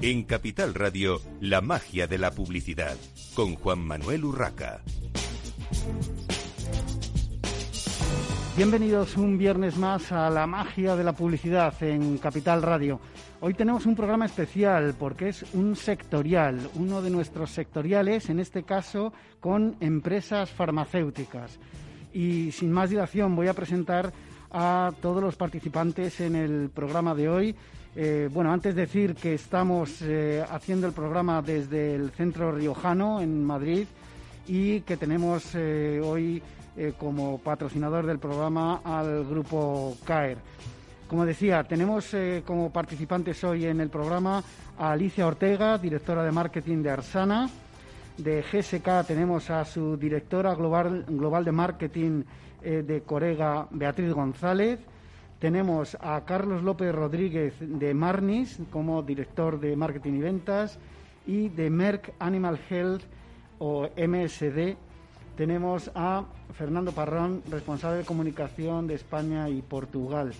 En Capital Radio, la magia de la publicidad, con Juan Manuel Urraca. Bienvenidos un viernes más a la magia de la publicidad en Capital Radio. Hoy tenemos un programa especial porque es un sectorial, uno de nuestros sectoriales, en este caso con empresas farmacéuticas. Y sin más dilación voy a presentar a todos los participantes en el programa de hoy. Eh, bueno, antes decir que estamos eh, haciendo el programa desde el Centro Riojano en Madrid y que tenemos eh, hoy como patrocinador del programa al grupo CAER. Como decía, tenemos como participantes hoy en el programa a Alicia Ortega, directora de marketing de Arsana. De GSK tenemos a su directora global, global de marketing de Corega, Beatriz González. Tenemos a Carlos López Rodríguez de Marnis como director de marketing y ventas y de Merck Animal Health o MSD. Tenemos a Fernando Parrón, responsable de comunicación de España y Portugal.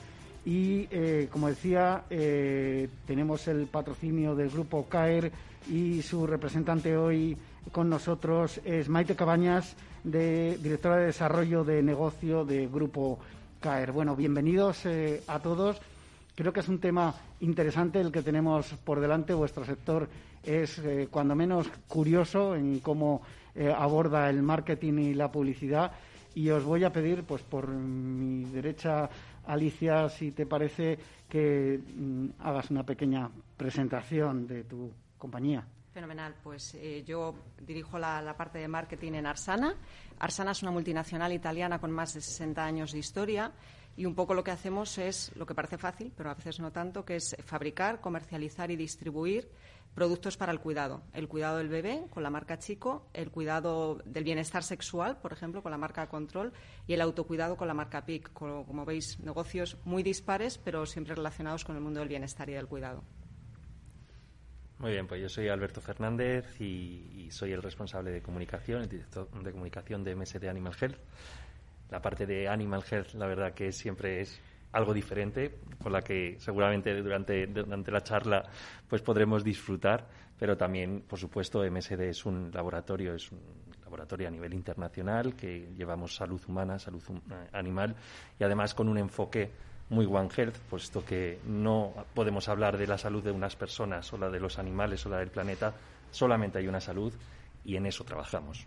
Y, eh, como decía, eh, tenemos el patrocinio del grupo CAER y su representante hoy con nosotros es Maite Cabañas, de, directora de desarrollo de negocio de Grupo caer. Bueno, bienvenidos eh, a todos. Creo que es un tema interesante el que tenemos por delante. Vuestro sector es, eh, cuando menos, curioso en cómo eh, aborda el marketing y la publicidad. Y os voy a pedir, pues por mi derecha, Alicia, si te parece, que mm, hagas una pequeña presentación de tu compañía. Fenomenal. Pues yo dirijo la, parte de marketing en Arsana. Arsana es una multinacional italiana con más de 60 años de historia y un poco lo que hacemos es lo que parece fácil, pero a veces no tanto, que es fabricar, comercializar y distribuir productos para el cuidado. El cuidado del bebé con la marca Chico, el cuidado del bienestar sexual, por ejemplo, con la marca Control y el autocuidado con la marca PIC. Como, veis, negocios muy dispares, pero siempre relacionados con el mundo del bienestar y del cuidado. Muy bien, pues yo soy Alberto Fernández y, soy el responsable de comunicación, el director de comunicación de MSD Animal Health. La parte de Animal Health, la verdad que siempre es algo diferente, con la que seguramente durante, durante la charla pues podremos disfrutar, pero también, por supuesto, MSD es un laboratorio, es un laboratorio a nivel internacional que llevamos salud humana, salud animal y además con un enfoque muy One Health, puesto que no podemos hablar de la salud de unas personas o la de los animales o la del planeta, solamente hay una salud y en eso trabajamos.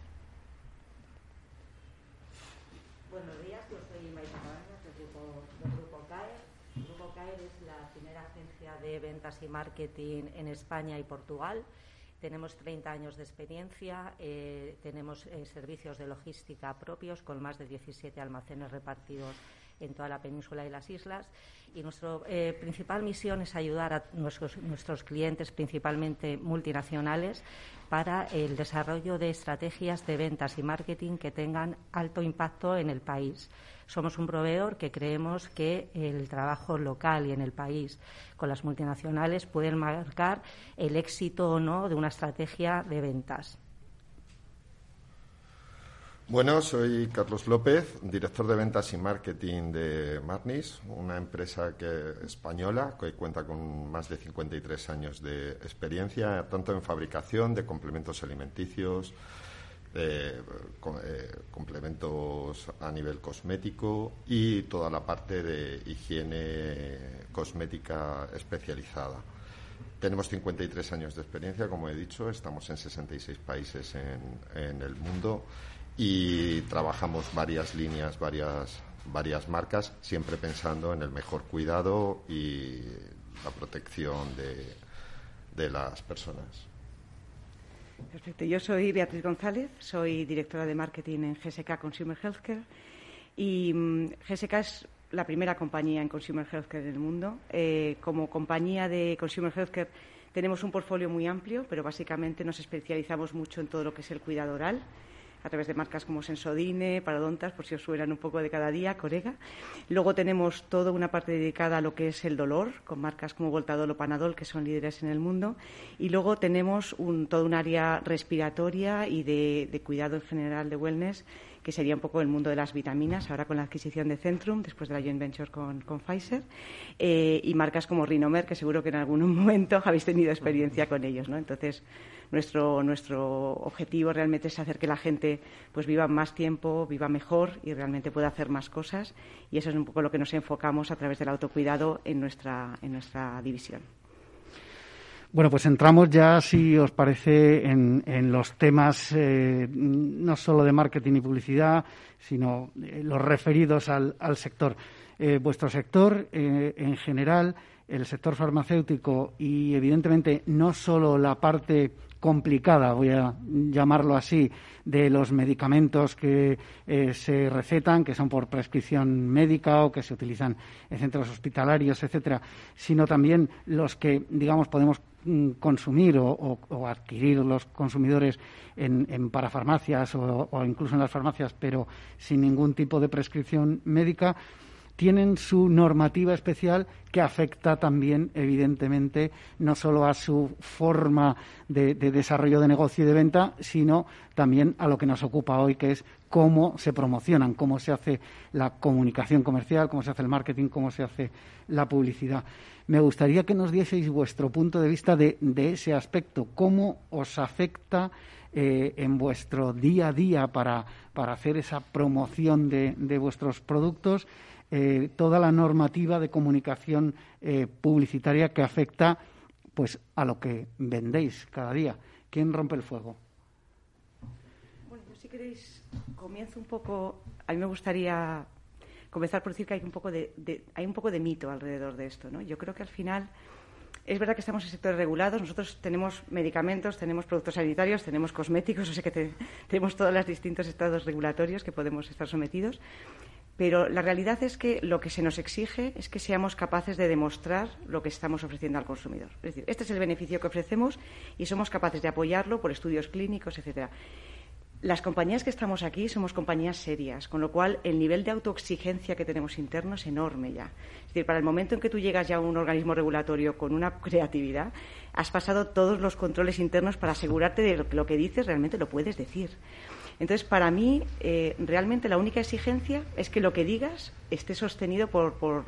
Buenos días, yo soy Maite Cabañas del grupo, del grupo CAER. El Grupo CAER es la primera agencia de ventas y marketing en España y Portugal. Tenemos 30 años de experiencia, eh, tenemos eh, servicios de logística propios con más de 17 almacenes repartidos en toda la península y las islas. Y nuestra eh, principal misión es ayudar a nuestros, nuestros clientes, principalmente multinacionales, para el desarrollo de estrategias de ventas y marketing que tengan alto impacto en el país. Somos un proveedor que creemos que el trabajo local y en el país con las multinacionales pueden marcar el éxito o no de una estrategia de ventas. Bueno, soy Carlos López, director de ventas y marketing de Marnis, una empresa que, española que cuenta con más de 53 años de experiencia, tanto en fabricación de complementos alimenticios, eh, complementos a nivel cosmético y toda la parte de higiene cosmética especializada. Tenemos 53 años de experiencia, como he dicho, estamos en 66 países en el mundo y trabajamos varias líneas, varias, varias marcas, siempre pensando en el mejor cuidado y la protección de, de las personas. Perfecto. Yo soy Beatriz González, soy directora de marketing en GSK Consumer Healthcare y mm, GSK es la primera compañía en Consumer Healthcare del mundo. Eh, como compañía de Consumer Healthcare tenemos un portfolio muy amplio, pero básicamente nos especializamos mucho en todo lo que es el cuidado oral a través de marcas como Sensodine, Parodontas, por si os suenan un poco de cada día, Corega. Luego tenemos toda una parte dedicada a lo que es el dolor, con marcas como Voltadol o Panadol, que son líderes en el mundo. Y luego tenemos un, todo un área respiratoria y de, de cuidado en general de wellness que sería un poco el mundo de las vitaminas, ahora con la adquisición de Centrum, después de la joint venture con, Pfizer, eh, y marcas como Rinomer, que seguro que en algún momento habéis tenido experiencia con ellos, ¿no? Entonces, nuestro, nuestro objetivo realmente es hacer que la gente pues viva más tiempo, viva mejor y realmente pueda hacer más cosas, y eso es un poco lo que nos enfocamos a través del autocuidado en nuestra, en nuestra división. Bueno, pues entramos ya, si os parece, en, los temas eh, no solo de marketing y publicidad, sino eh, los referidos al, sector. Eh, vuestro sector, en general, el sector farmacéutico y, evidentemente, no solo la parte complicada, voy a llamarlo así, de los medicamentos que eh, se recetan, que son por prescripción médica o que se utilizan en centros hospitalarios, etcétera, sino también los que, digamos, podemos mm, consumir o, adquirir los consumidores en, parafarmacias o, incluso en las farmacias, pero sin ningún tipo de prescripción médica tienen su normativa especial que afecta también, evidentemente, no solo a su forma de, desarrollo de negocio y de venta, sino también a lo que nos ocupa hoy, que es cómo se promocionan, cómo se hace la comunicación comercial, cómo se hace el marketing, cómo se hace la publicidad. Me gustaría que nos dieseis vuestro punto de vista de, ese aspecto, cómo os afecta eh, en vuestro día a día para, hacer esa promoción de vuestros productos eh, toda la normativa de comunicación eh, publicitaria que afecta pues a lo que vendéis cada día. ¿Quién rompe el fuego? Bueno, yo si queréis comienzo un poco. A mí me gustaría comenzar por decir que hay un poco de, hay un poco de mito alrededor de esto, ¿no? Yo creo que al final es verdad que estamos en sectores regulados. Nosotros tenemos medicamentos, tenemos productos sanitarios, tenemos cosméticos, o sea que tenemos todos los distintos estados regulatorios que podemos estar sometidos. Pero la realidad es que lo que se nos exige es que seamos capaces de demostrar lo que estamos ofreciendo al consumidor. Es decir, este es el beneficio que ofrecemos y somos capaces de apoyarlo por estudios clínicos, etcétera. Las compañías que estamos aquí somos compañías serias, con lo cual el nivel de autoexigencia que tenemos interno es enorme ya. Es decir, para el momento en que tú llegas ya a un organismo regulatorio con una creatividad, has pasado todos los controles internos para asegurarte de que lo que dices realmente lo puedes decir. Entonces, para mí, eh, realmente la única exigencia es que lo que digas esté sostenido por, por,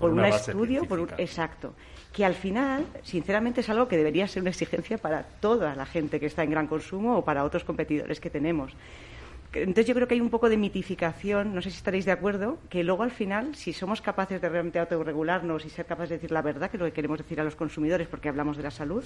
un estudio, por un, exacto. Que al final, sinceramente, es algo que debería ser una exigencia para toda la gente que está en gran consumo o para otros competidores que tenemos. Entonces yo creo que hay un poco de mitificación, no sé si estaréis de acuerdo, que luego al final, si somos capaces de realmente autorregularnos y ser capaces de decir la verdad, que es lo que queremos decir a los consumidores porque hablamos de la salud,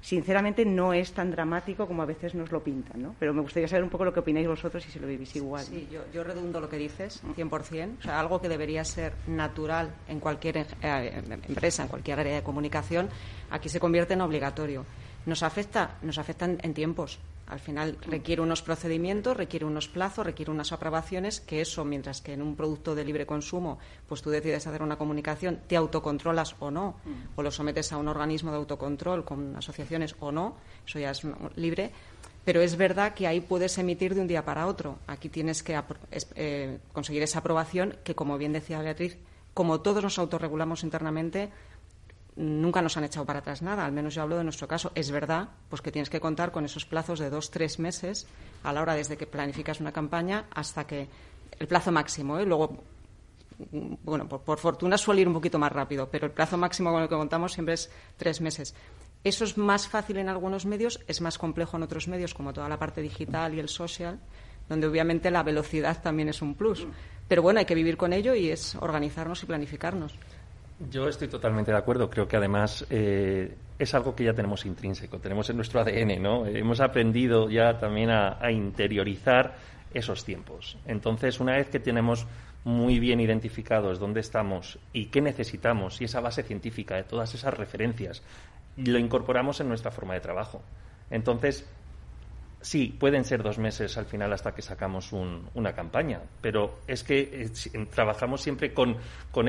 sinceramente no es tan dramático como a veces nos lo pintan, ¿no? Pero me gustaría saber un poco lo que opináis vosotros y si lo vivís igual. Sí, yo, redundo lo que dices, 100%. O sea, algo que debería ser natural en cualquier eh, empresa, en cualquier área de comunicación, aquí se convierte en obligatorio. Nos afecta, nos afectan en tiempos. Al final requiere unos procedimientos, requiere unos plazos, requiere unas aprobaciones, que eso, mientras que en un producto de libre consumo, pues tú decides hacer una comunicación, te autocontrolas o no, mm. o lo sometes a un organismo de autocontrol con asociaciones o no, eso ya es libre, pero es verdad que ahí puedes emitir de un día para otro. Aquí tienes que eh, conseguir esa aprobación que, como bien decía Beatriz, como todos nos autorregulamos internamente, nunca nos han echado para atrás nada, al menos yo hablo de nuestro caso. Es verdad pues que tienes que contar con esos plazos de dos, tres meses a la hora desde que planificas una campaña hasta que el plazo máximo, ¿eh? luego bueno, por, fortuna suele ir un poquito más rápido, pero el plazo máximo con el que contamos siempre es tres meses. Eso es más fácil en algunos medios, es más complejo en otros medios, como toda la parte digital y el social, donde obviamente la velocidad también es un plus. Pero bueno, hay que vivir con ello y es organizarnos y planificarnos. Yo estoy totalmente de acuerdo. Creo que además eh, es algo que ya tenemos intrínseco, tenemos en nuestro ADN, ¿no? Hemos aprendido ya también a, interiorizar esos tiempos. Entonces, una vez que tenemos muy bien identificados dónde estamos y qué necesitamos y esa base científica de todas esas referencias, lo incorporamos en nuestra forma de trabajo. Entonces, Sí, pueden ser dos meses al final hasta que sacamos una campaña, pero es que eh, trabajamos siempre con,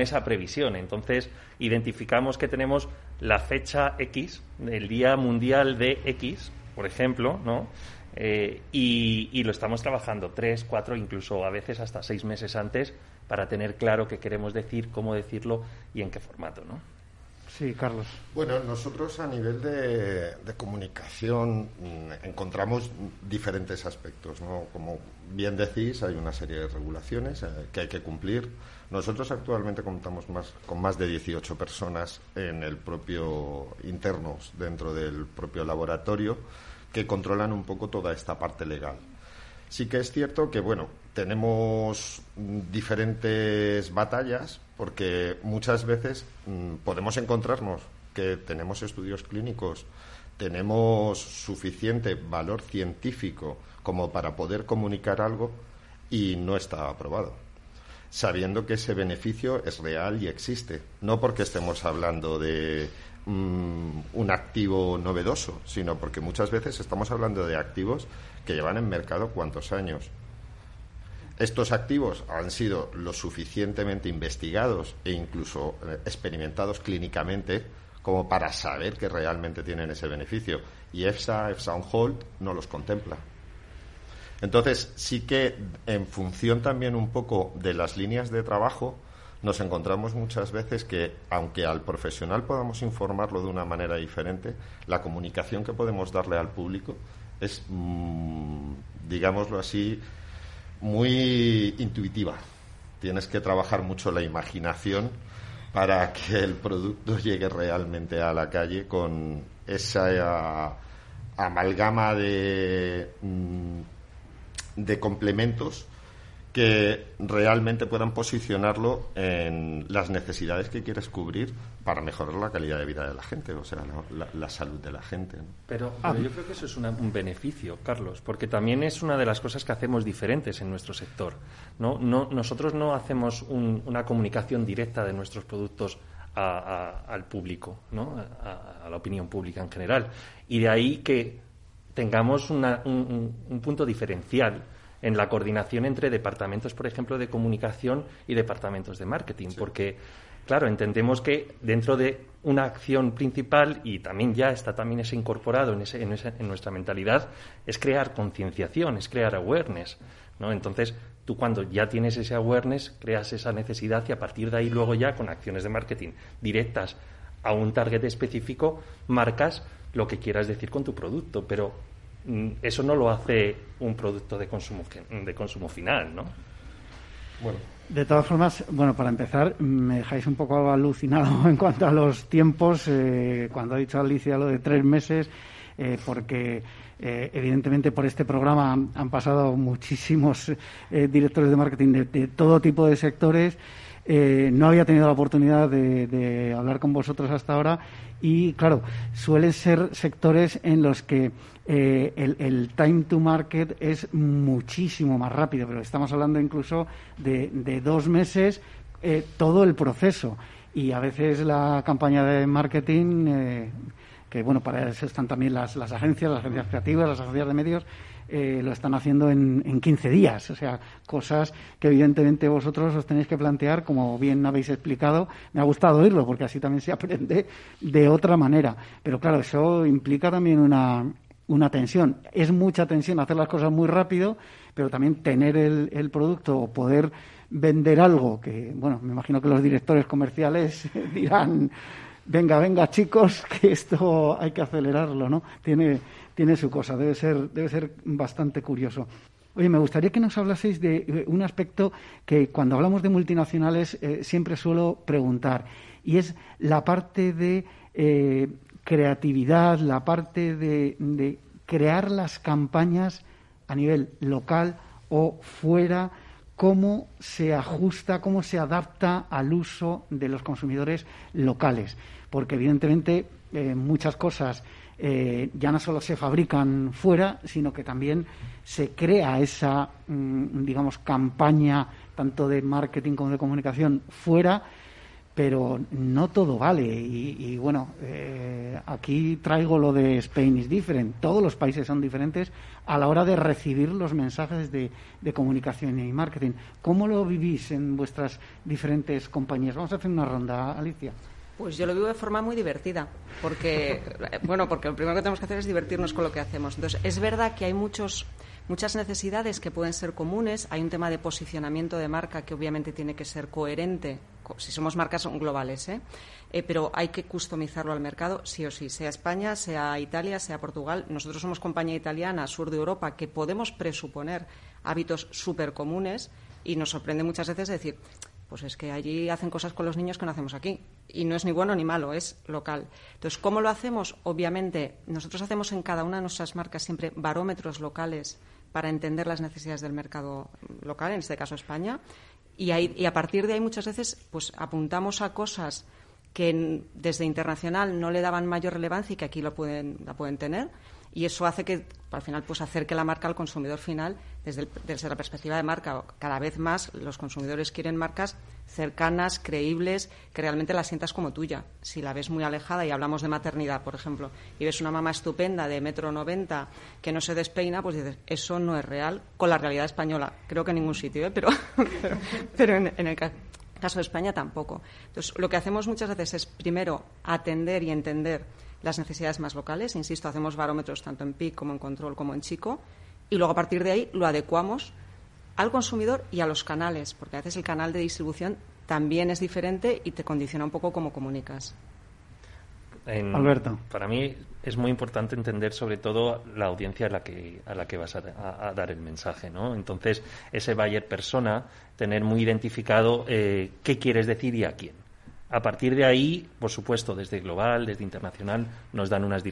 esa previsión. Entonces, identificamos que tenemos la fecha X, el Día Mundial de X, por ejemplo, ¿no? Eh, y, lo estamos trabajando tres, cuatro, incluso a veces hasta seis meses antes para tener claro qué queremos decir, cómo decirlo y en qué formato, ¿no? Sí, Carlos. Bueno, nosotros a nivel de, comunicación mm, encontramos diferentes aspectos. ¿no? Como bien decís, hay una serie de regulaciones eh, que hay que cumplir. Nosotros actualmente contamos más, con más de 18 personas en el propio internos dentro del propio laboratorio que controlan un poco toda esta parte legal. Sí que es cierto que, bueno, tenemos diferentes batallas porque muchas veces mm, podemos encontrarnos que tenemos estudios clínicos, tenemos suficiente valor científico como para poder comunicar algo y no está aprobado sabiendo que ese beneficio es real y existe, no porque estemos hablando de mm, un activo novedoso, sino porque muchas veces estamos hablando de activos que llevan en mercado cuántos años. Estos activos han sido lo suficientemente investigados e incluso eh, experimentados clínicamente como para saber que realmente tienen ese beneficio. Y EFSA, EFSA on Hold, no los contempla. Entonces, sí que en función también un poco de las líneas de trabajo, nos encontramos muchas veces que, aunque al profesional podamos informarlo de una manera diferente, la comunicación que podemos darle al público es, mm, digámoslo así, muy intuitiva. Tienes que trabajar mucho la imaginación para que el producto llegue realmente a la calle con esa amalgama de mm, de complementos que realmente puedan posicionarlo en las necesidades que quieres cubrir para mejorar la calidad de vida de la gente, o sea, la, salud de la gente. Pero, ah. yo creo que eso es un beneficio, Carlos, porque también es una de las cosas que hacemos diferentes en nuestro sector. No, no nosotros no hacemos una comunicación directa de nuestros productos al público, ¿no? a, la opinión pública en general. Y de ahí que tengamos un, punto diferencial en la coordinación entre departamentos, por ejemplo, de comunicación y departamentos de marketing, porque, claro, entendemos que dentro de una acción principal, y también ya está también ese incorporado en, ese, en, nuestra mentalidad, es crear concienciación, es crear awareness. ¿no? Entonces, tú cuando ya tienes ese awareness, creas esa necesidad y a partir de ahí luego ya con acciones de marketing directas a un target específico, marcas lo que quieras decir con tu producto, pero mm, eso no lo hace un producto de consumo, de consumo final, ¿no? Bueno. De todas formas, bueno, para empezar, me dejáis un poco alucinado en cuanto a los tiempos, eh, cuando ha dicho Alicia lo de tres meses, eh, porque eh, evidentemente por este programa han, pasado muchísimos directores de marketing de, todo tipo de sectores. no había tenido la oportunidad de, de hablar con vosotros hasta ahora y claro, suelen ser sectores en los que eh, el, time to market es muchísimo más rápido, pero estamos hablando incluso de, dos meses eh, todo el proceso. Y a veces la campaña de marketing, eh, que bueno, para eso están también las, las agencias, las agencias creativas, las agencias de medios, eh, lo están haciendo en, en 15 días. O sea, cosas que evidentemente vosotros os tenéis que plantear, como bien habéis explicado. Me ha gustado oírlo porque así también se aprende de otra manera. Pero claro, eso implica también una, una tensión. Es mucha tensión hacer las cosas muy rápido, pero también tener el, el producto o poder vender algo que, bueno, me imagino que los directores comerciales dirán venga, venga, chicos, que esto hay que acelerarlo, ¿no? Tiene, tiene su cosa, debe ser, debe ser bastante curioso. Oye, me gustaría que nos hablaseis de eh, un aspecto que cuando hablamos de multinacionales eh, siempre suelo preguntar, y es la parte de eh, creatividad, la parte de, de crear las campañas a nivel local o fuera, cómo se ajusta, cómo se adapta al uso de los consumidores locales. Porque, evidentemente, muchas cosas eh, ya no solo se fabrican fuera, sino que también se crea esa, mm, digamos, campaña tanto de marketing como de comunicación fuera, pero no todo vale. Y, bueno, eh, aquí traigo lo de Spain is different. Todos los países son diferentes a la hora de recibir los mensajes de, de comunicación y marketing. ¿Cómo lo vivís en vuestras diferentes compañías? Vamos a hacer una ronda, Alicia. Pues yo lo vivo de forma muy divertida, porque, bueno, porque lo primero que tenemos que hacer es divertirnos con lo que hacemos. Entonces, es verdad que hay muchos, muchas necesidades que pueden ser comunes. Hay un tema de posicionamiento de marca que obviamente tiene que ser coherente, si somos marcas globales, ¿eh? Eh, pero hay que customizarlo al mercado sí o sí, sea España, sea Italia, sea Portugal. Nosotros somos compañía italiana, sur de Europa, que podemos presuponer hábitos súper comunes y nos sorprende muchas veces decir, pues es que allí hacen cosas con los niños que no hacemos aquí. Y no es ni bueno ni malo, es local. Entonces, ¿cómo lo hacemos? Obviamente, nosotros hacemos en cada una de nuestras marcas siempre barómetros locales para entender las necesidades del mercado local, en este caso España. Y, y a partir de ahí muchas veces pues apuntamos a cosas que desde internacional no le daban mayor relevancia y que aquí lo pueden, la pueden tener. Y eso hace que, al final, pues acerque la marca al consumidor final desde, desde la perspectiva de marca. Cada vez más los consumidores quieren marcas cercanas, creíbles, que realmente la sientas como tuya. Si la ves muy alejada, y hablamos de maternidad, por ejemplo, y ves una mamá estupenda de metro noventa que no se despeina, pues dices, eso no es real con la realidad española. Creo que en ningún sitio, ¿eh? pero, pero, en, en el caso caso de España tampoco. Entonces, lo que hacemos muchas veces es, primero, atender y entender las necesidades más locales. Insisto, hacemos barómetros tanto en PIC como en control como en chico. Y luego, a partir de ahí, lo adecuamos al consumidor y a los canales, porque a veces el canal de distribución también es diferente y te condiciona un poco cómo comunicas. Alberto. Para mí es muy importante entender sobre todo la audiencia a la que, a la que vas a, dar el mensaje, ¿no? Entonces, ese buyer persona, tener muy identificado eh, qué quieres decir y a quién. A partir de ahí, por supuesto, desde global, desde internacional, nos dan unas,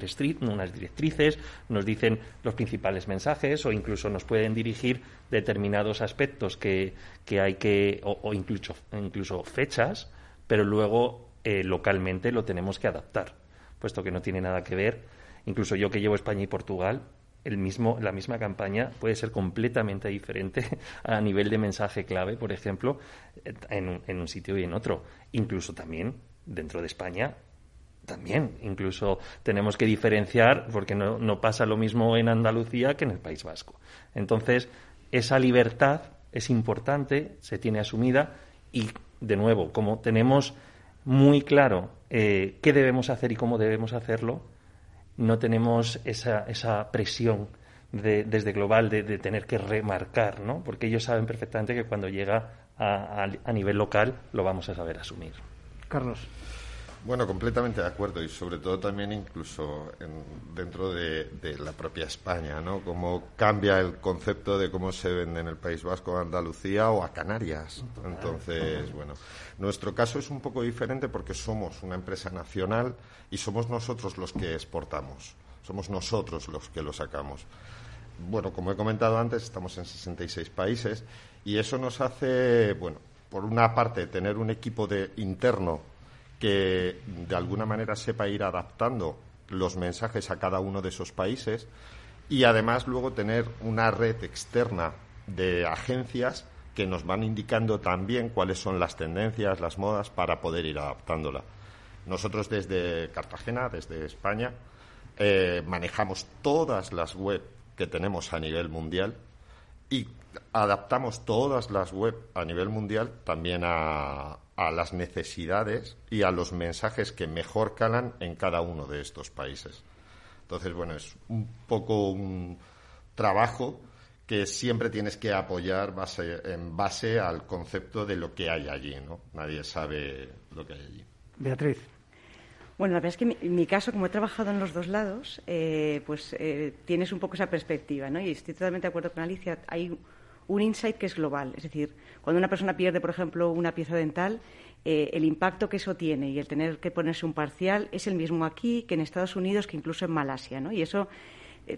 unas directrices, nos dicen los principales mensajes o incluso nos pueden dirigir determinados aspectos que, que hay que, o, incluso, incluso fechas, pero luego eh, localmente lo tenemos que adaptar puesto que no tiene nada que ver. Incluso yo que llevo España y Portugal, el mismo, la misma campaña puede ser completamente diferente a nivel de mensaje clave, por ejemplo, en un, en un sitio y en otro. Incluso también dentro de España también. Incluso tenemos que diferenciar porque no, no, pasa lo mismo en Andalucía que en el País Vasco. Entonces, esa libertad es importante, se tiene asumida y, de nuevo, como tenemos muy claro eh, qué debemos hacer y cómo debemos hacerlo, no tenemos esa, esa presión de, desde global de, tener que remarcar, ¿no? Porque ellos saben perfectamente que cuando llega a, a nivel local lo vamos a saber asumir. Carlos. Bueno, completamente de acuerdo y sobre todo también incluso dentro de, la propia España, ¿no? Cómo cambia el concepto de cómo se vende en el País Vasco, a Andalucía o a Canarias. Entonces, bueno, nuestro caso es un poco diferente porque somos una empresa nacional y somos nosotros los que exportamos, somos nosotros los que lo sacamos. Bueno, como he comentado antes, estamos en 66 países y eso nos hace, bueno, por una parte, tener un equipo de interno que de alguna manera sepa ir adaptando los mensajes a cada uno de esos países y además luego tener una red externa de agencias que nos van indicando también cuáles son las tendencias, las modas para poder ir adaptándola. Nosotros desde Cartagena, desde España, eh, manejamos todas las web que tenemos a nivel mundial y adaptamos todas las web a nivel mundial también a, a las necesidades y a los mensajes que mejor calan en cada uno de estos países. Entonces, bueno, es un poco un trabajo que siempre tienes que apoyar base, en base al concepto de lo que hay allí, ¿no? Nadie sabe lo que hay allí. Beatriz. Bueno, la verdad es que en mi, caso, como he trabajado en los dos lados, eh, pues eh, tienes un poco esa perspectiva, ¿no? Y estoy totalmente de acuerdo con Alicia. Hay un insight que es global. Es decir, cuando una persona pierde, por ejemplo, una pieza dental, eh, el impacto que eso tiene y el tener que ponerse un parcial es el mismo aquí que en Estados Unidos, que incluso en Malasia. ¿no? Y eso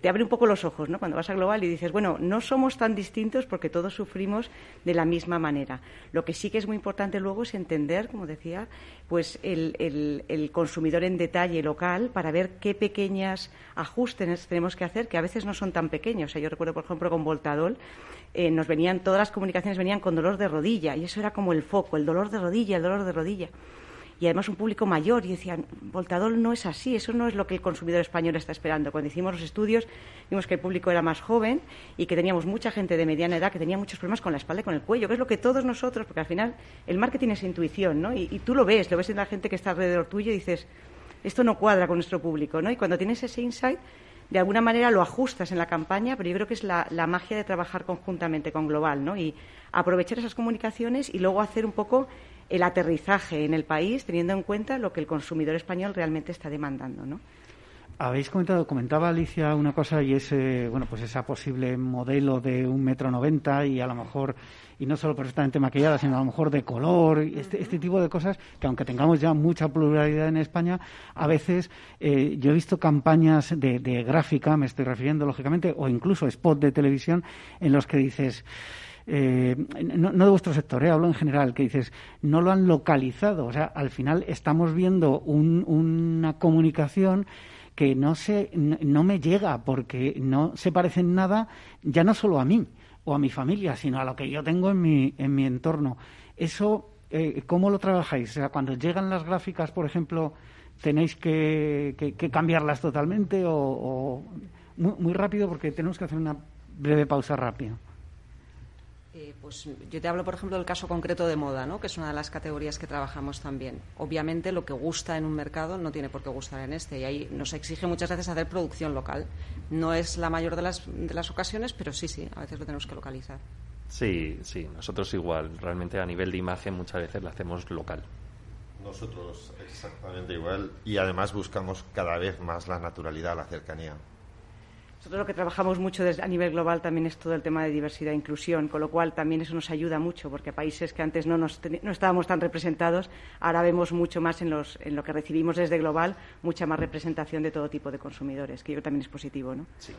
te abre un poco los ojos, ¿no? Cuando vas a global y dices, bueno, no somos tan distintos porque todos sufrimos de la misma manera. Lo que sí que es muy importante luego es entender, como decía, pues el, el, consumidor en detalle local para ver qué pequeños ajustes tenemos que hacer, que a veces no son tan pequeños. O sea, yo recuerdo, por ejemplo, con Voltadol, eh, nos venían, todas las comunicaciones venían con dolor de rodilla y eso era como el foco, el dolor de rodilla, el dolor de rodilla. Y además un público mayor. Y decían, Voltadol no es así, eso no es lo que el consumidor español está esperando. Cuando hicimos los estudios, vimos que el público era más joven y que teníamos mucha gente de mediana edad que tenía muchos problemas con la espalda y con el cuello, que es lo que todos nosotros, porque al final el marketing es intuición, ¿no? Y, tú lo ves, lo ves en la gente que está alrededor tuyo y dices, esto no cuadra con nuestro público, ¿no? Y cuando tienes ese insight, de alguna manera lo ajustas en la campaña, pero yo creo que es la, la magia de trabajar conjuntamente con Global, ¿no? Y aprovechar esas comunicaciones y luego hacer un poco el aterrizaje en el país teniendo en cuenta lo que el consumidor español realmente está demandando, ¿no? Habéis comentado, comentaba Alicia una cosa y es, bueno, pues esa posible modelo de un metro noventa y a lo mejor, y no solo perfectamente maquillada, sino a lo mejor de color, este, este tipo de cosas que aunque tengamos ya mucha pluralidad en España, a veces eh, yo he visto campañas de, de gráfica, me estoy refiriendo lógicamente, o incluso spot de televisión en los que dices, eh, no, de vuestro sector, eh, hablo en general, que dices, no lo han localizado. O sea, al final estamos viendo una comunicación que no, se, no me llega porque no se parece en nada, ya no solo a mí o a mi familia, sino a lo que yo tengo en mi, en mi entorno. Eso, eh, ¿cómo lo trabajáis? O sea, cuando llegan las gráficas, por ejemplo, tenéis que, cambiarlas totalmente o, muy rápido porque tenemos que hacer una breve pausa rápida. Eh, pues yo te hablo, por ejemplo, del caso concreto de moda, ¿no? que es una de las categorías que trabajamos también. Obviamente, lo que gusta en un mercado no tiene por qué gustar en este, y ahí nos exige muchas veces hacer producción local. No es la mayor de las, de las ocasiones, pero sí, sí, a veces lo tenemos que localizar. Sí, sí, nosotros igual. Realmente a nivel de imagen muchas veces la hacemos local. Nosotros exactamente igual y además buscamos cada vez más la naturalidad, la cercanía. Nosotros lo que trabajamos mucho desde, a nivel global también es todo el tema de diversidad e inclusión, con lo cual también eso nos ayuda mucho, porque países que antes no, nos, no estábamos tan representados, ahora vemos mucho más en, los, en lo que recibimos desde global, mucha más representación de todo tipo de consumidores, que yo también es positivo. ¿no? Sí.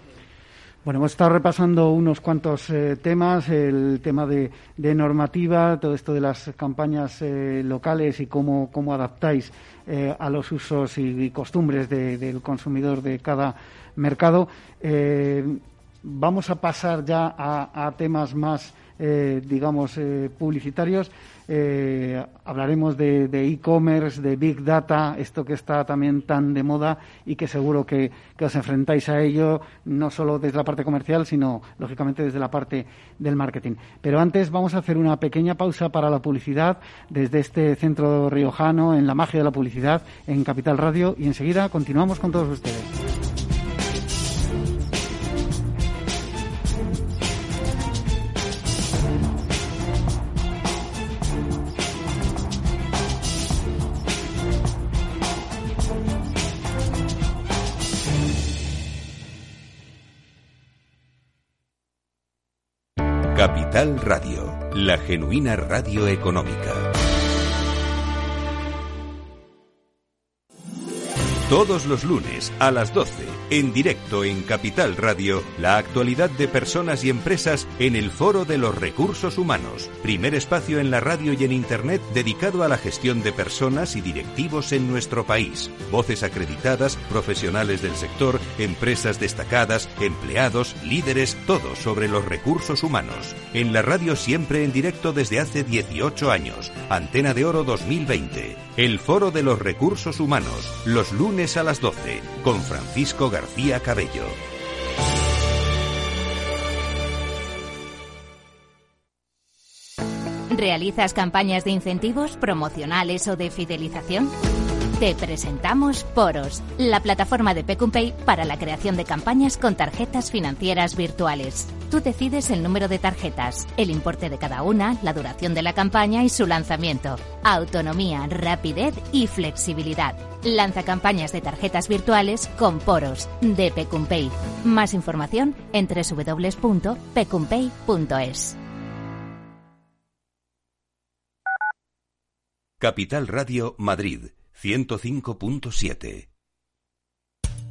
Bueno, hemos estado repasando unos cuantos eh, temas, el tema de, normativa, todo esto de las campañas eh, locales y cómo, cómo adaptáis eh, a los usos y, costumbres del consumidor de cada mercado. Eh, vamos a pasar ya a, temas más, eh, digamos, eh, publicitarios. hablaremos de e-commerce, de, Big Data, esto que está también tan de moda y que seguro que, os enfrentáis a ello, no solo desde la parte comercial, sino, lógicamente, desde la parte del marketing. Pero antes vamos a hacer una pequeña pausa para la publicidad desde este centro riojano en la magia de la publicidad en Capital Radio y enseguida continuamos con todos ustedes. Capital Radio, la genuina radio económica. Todos los lunes a las 12, en directo en Capital Radio, la actualidad de personas y empresas en el Foro de los Recursos Humanos, primer espacio en la radio y en Internet dedicado a la gestión de personas y directivos en nuestro país. Voces acreditadas, profesionales del sector, empresas destacadas, empleados, líderes, todo sobre los recursos humanos. En la radio siempre en directo desde hace 18 años. Antena de Oro 2020. El Foro de los Recursos Humanos, los lunes a las 12, con Francisco García Cabello. ¿Realizas campañas de incentivos promocionales o de fidelización? Te presentamos Poros, la plataforma de Pecumpay para la creación de campañas con tarjetas financieras virtuales. Tú decides el número de tarjetas, el importe de cada una, la duración de la campaña y su lanzamiento. Autonomía, rapidez y flexibilidad. Lanza campañas de tarjetas virtuales con Poros de Pecumpay. Más información en www.pecumpay.es. Capital Radio Madrid 105.7.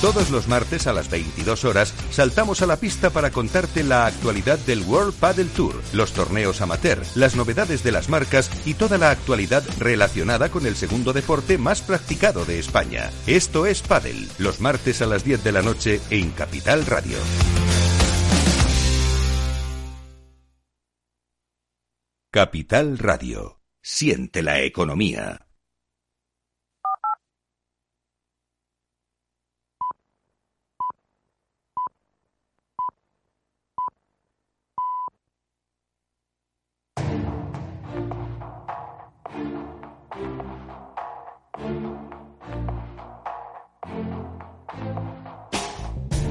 Todos los martes a las 22 horas saltamos a la pista para contarte la actualidad del World Paddle Tour, los torneos amateur, las novedades de las marcas y toda la actualidad relacionada con el segundo deporte más practicado de España. Esto es Paddle, los martes a las 10 de la noche en Capital Radio. Capital Radio. Siente la economía.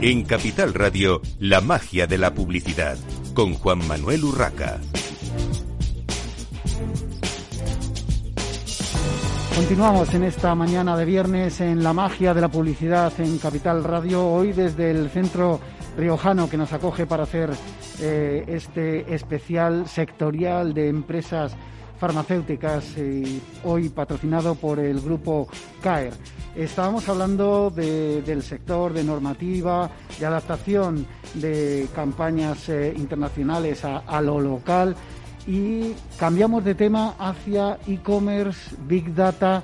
En Capital Radio, la magia de la publicidad, con Juan Manuel Urraca. Continuamos en esta mañana de viernes en la magia de la publicidad en Capital Radio, hoy desde el centro riojano que nos acoge para hacer eh, este especial sectorial de empresas farmacéuticas, y hoy patrocinado por el grupo CAER. Estábamos hablando del sector de normativa, de adaptación de campañas eh, internacionales a, lo local y cambiamos de tema hacia e-commerce, big data,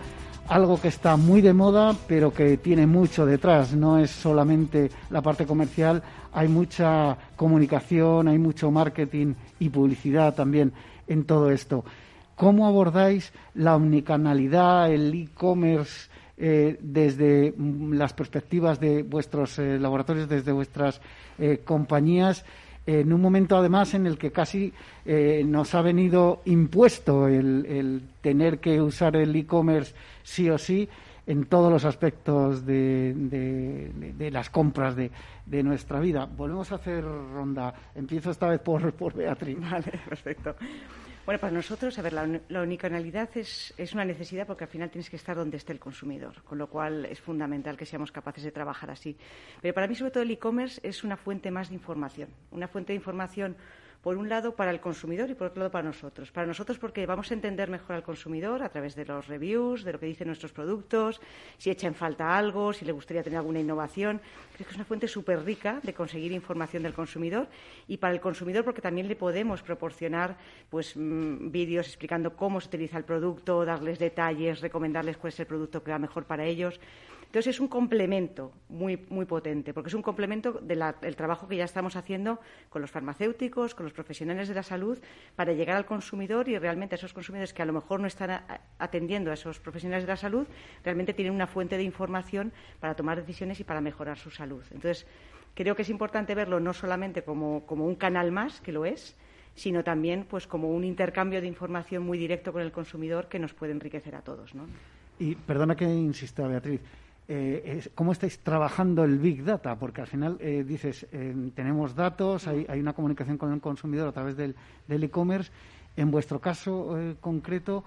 algo que está muy de moda, pero que tiene mucho detrás. No es solamente la parte comercial, hay mucha comunicación, hay mucho marketing y publicidad también en todo esto. ¿Cómo abordáis la omnicanalidad, el e-commerce eh, desde las perspectivas de vuestros eh, laboratorios, desde vuestras eh, compañías? en un momento además en el que casi nos ha venido impuesto el, tener que usar el e-commerce sí o sí en todos los aspectos de, las compras de, nuestra vida. Volvemos a hacer ronda. Empiezo esta vez por, por Beatriz. Vale, perfecto. Bueno, para nosotros, a ver, la, la unicanalidad es, una necesidad porque al final tienes que estar donde esté el consumidor, con lo cual es fundamental que seamos capaces de trabajar así. Pero para mí, sobre todo, el e-commerce es una fuente más de información, una fuente de información por un lado para el consumidor y por otro lado para nosotros. Para nosotros porque vamos a entender mejor al consumidor a través de los reviews, de lo que dicen nuestros productos, si echa en falta algo, si le gustaría tener alguna innovación. Creo que es una fuente súper rica de conseguir información del consumidor y para el consumidor porque también le podemos proporcionar pues mm, vídeos explicando cómo se utiliza el producto, darles detalles, recomendarles cuál es el producto que va mejor para ellos. Entonces es un complemento muy, muy potente, porque es un complemento del trabajo que ya estamos haciendo con los farmacéuticos, con los profesionales de la salud, para llegar al consumidor y realmente a esos consumidores que a lo mejor no están atendiendo a esos profesionales de la salud, realmente tienen una fuente de información para tomar decisiones y para mejorar su salud. Entonces, creo que es importante verlo no solamente como, como un canal más, que lo es, sino también pues como un intercambio de información muy directo con el consumidor que nos puede enriquecer a todos. ¿no? Y perdona que insista, Beatriz, eh, cómo estáis trabajando el Big Data, porque al final eh, dices, eh, tenemos datos, hay, una comunicación con el consumidor a través del e-commerce. en vuestro caso concreto,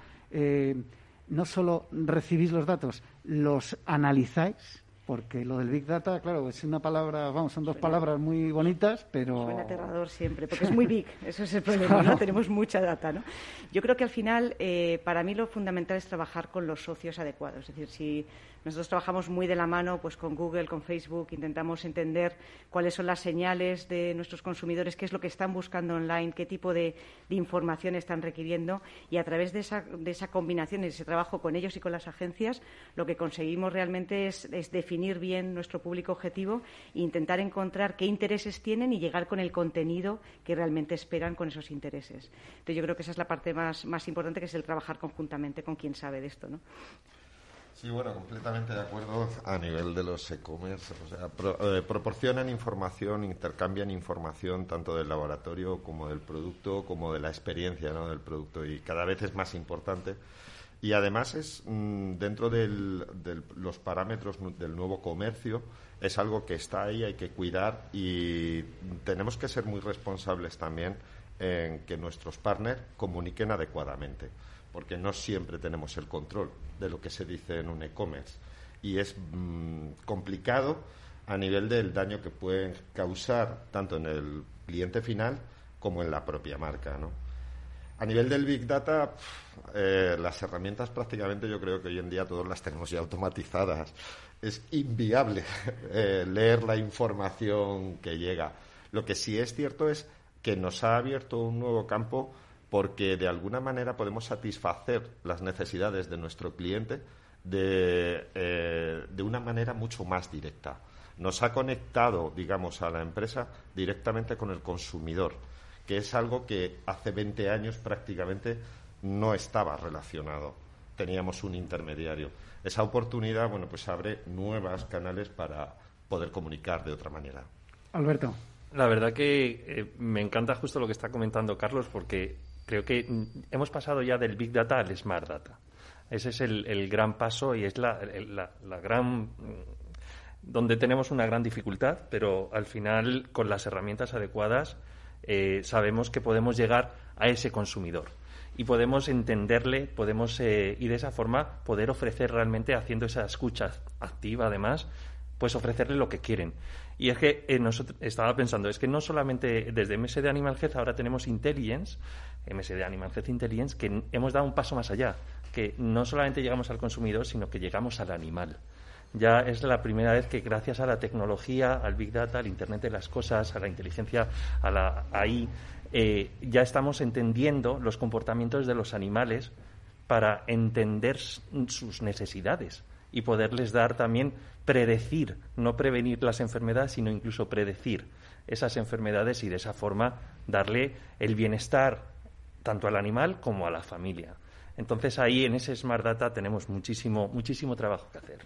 no solo recibís los datos, los analizáis porque lo del Big Data, claro, es una palabra, vamos, son dos palabras muy bonitas, pero... Suena aterrador siempre, porque es muy big, eso es el problema, ¿no? Tenemos mucha data, ¿no? Yo creo que al final, eh, para mí lo fundamental es trabajar con los socios adecuados, es decir, si nosotros trabajamos muy de la mano pues con Google, con Facebook, intentamos entender cuáles son las señales de nuestros consumidores, qué es lo que están buscando online, qué tipo de, información están requiriendo y a través de esa, combinación, de ese trabajo con ellos y con las agencias, lo que conseguimos realmente es, definir bien nuestro público objetivo e intentar encontrar qué intereses tienen y llegar con el contenido que realmente esperan con esos intereses. Entonces yo creo que esa es la parte más, más importante, que es el trabajar conjuntamente con quien sabe de esto. ¿no? Sí, bueno, completamente de acuerdo a nivel de los e-commerce. O sea, eh, proporcionan información, intercambian información tanto del laboratorio como del producto, como de la experiencia del producto y cada vez es más importante. Y además es mm, dentro de los parámetros del nuevo comercio, es algo que está ahí, hay que cuidar y tenemos que ser muy responsables también en que nuestros partners comuniquen adecuadamente porque no siempre tenemos el control de lo que se dice en un e-commerce y es mm, complicado a nivel del daño que pueden causar tanto en el cliente final como en la propia marca, ¿no? A nivel del Big Data, eh, las herramientas prácticamente yo creo que hoy en día todas las tenemos ya automatizadas. Es inviable eh, leer la información que llega. Lo que sí es cierto es que nos ha abierto un nuevo campo porque de alguna manera podemos satisfacer las necesidades de nuestro cliente de, eh, de una manera mucho más directa. Nos ha conectado, digamos, a la empresa directamente con el consumidor que es algo que hace 20 años prácticamente no estaba relacionado. Teníamos un intermediario. Esa oportunidad, bueno, pues abre nuevos canales para poder comunicar de otra manera. Alberto. La verdad que eh, me encanta justo lo que está comentando Carlos porque creo que mm, hemos pasado ya del Big Data al Smart Data. Ese es el, gran paso y es la, gran mm, donde tenemos una gran dificultad, pero al final con las herramientas adecuadas eh, sabemos que podemos llegar a ese consumidor y podemos entenderle, podemos eh, y de esa forma poder ofrecer realmente haciendo esa escucha activa además, pues ofrecerle lo que quieren. Y es que eh, nosotros, estaba pensando, es que no solamente desde MS de Animal Health ahora tenemos Intelligence, MS de Animal Health Intelligence, que hemos dado un paso más allá, que no solamente llegamos al consumidor, sino que llegamos al animal. Ya es la primera vez que gracias a la tecnología, al Big Data, al Internet de las Cosas, a la inteligencia, a la AI, eh, ya estamos entendiendo los comportamientos de los animales para entender sus necesidades y poderles dar también predecir, no prevenir las enfermedades, sino incluso predecir esas enfermedades y de esa forma darle el bienestar tanto al animal como a la familia. Entonces ahí en ese Smart Data tenemos muchísimo, muchísimo trabajo que hacer.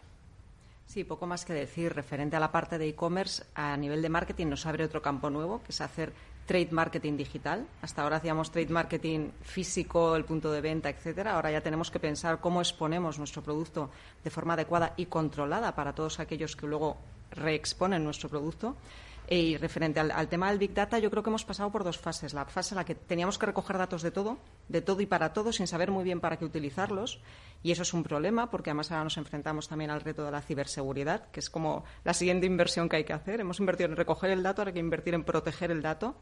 Sí, poco más que decir. Referente a la parte de e-commerce, a nivel de marketing nos abre otro campo nuevo, que es hacer trade marketing digital. Hasta ahora hacíamos trade marketing físico, el punto de venta, etcétera. Ahora ya tenemos que pensar cómo exponemos nuestro producto de forma adecuada y controlada para todos aquellos que luego reexponen nuestro producto. Y referente al, tema del Big Data, yo creo que hemos pasado por dos fases. La fase en la que teníamos que recoger datos de todo, de todo y para todo, sin saber muy bien para qué utilizarlos. Y eso es un problema, porque además ahora nos enfrentamos también al reto de la ciberseguridad, que es como la siguiente inversión que hay que hacer. Hemos invertido en recoger el dato, ahora hay que invertir en proteger el dato.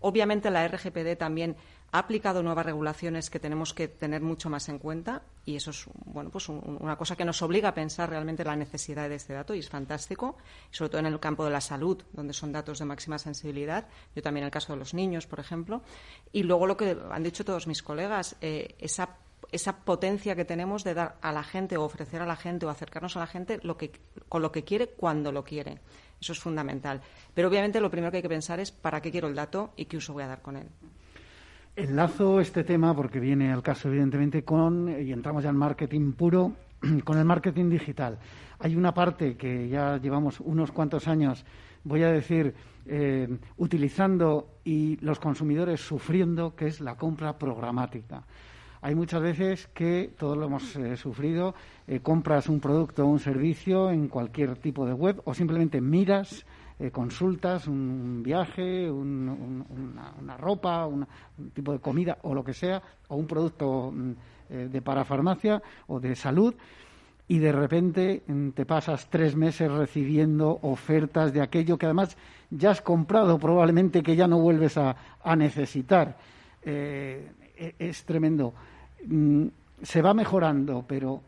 Obviamente la RGPD también ha aplicado nuevas regulaciones que tenemos que tener mucho más en cuenta y eso es bueno pues una cosa que nos obliga a pensar realmente la necesidad de este dato y es fantástico, sobre todo en el campo de la salud, donde son datos de máxima sensibilidad. Yo también en el caso de los niños, por ejemplo. Y luego lo que han dicho todos mis colegas, eh, esa esa potencia que tenemos de dar a la gente o ofrecer a la gente o acercarnos a la gente con lo que quiere cuando lo quiere. Eso es fundamental. Pero obviamente lo primero que hay que pensar es para qué quiero el dato y qué uso voy a dar con él. Enlazo este tema porque viene al caso, evidentemente, con, y entramos ya en marketing puro, con el marketing digital. Hay una parte que ya llevamos unos cuantos años, voy a decir, eh, utilizando y los consumidores sufriendo, que es la compra programática. Hay muchas veces que, todos lo hemos eh, sufrido, eh, compras un producto o un servicio en cualquier tipo de web o simplemente miras, eh, consultas un viaje, una, ropa, un tipo de comida o lo que sea, o un producto mm, de parafarmacia o de salud y de repente mm, te pasas tres meses recibiendo ofertas de aquello que además ya has comprado probablemente que ya no vuelves a, necesitar. E, es tremendo. Mm, se va mejorando, pero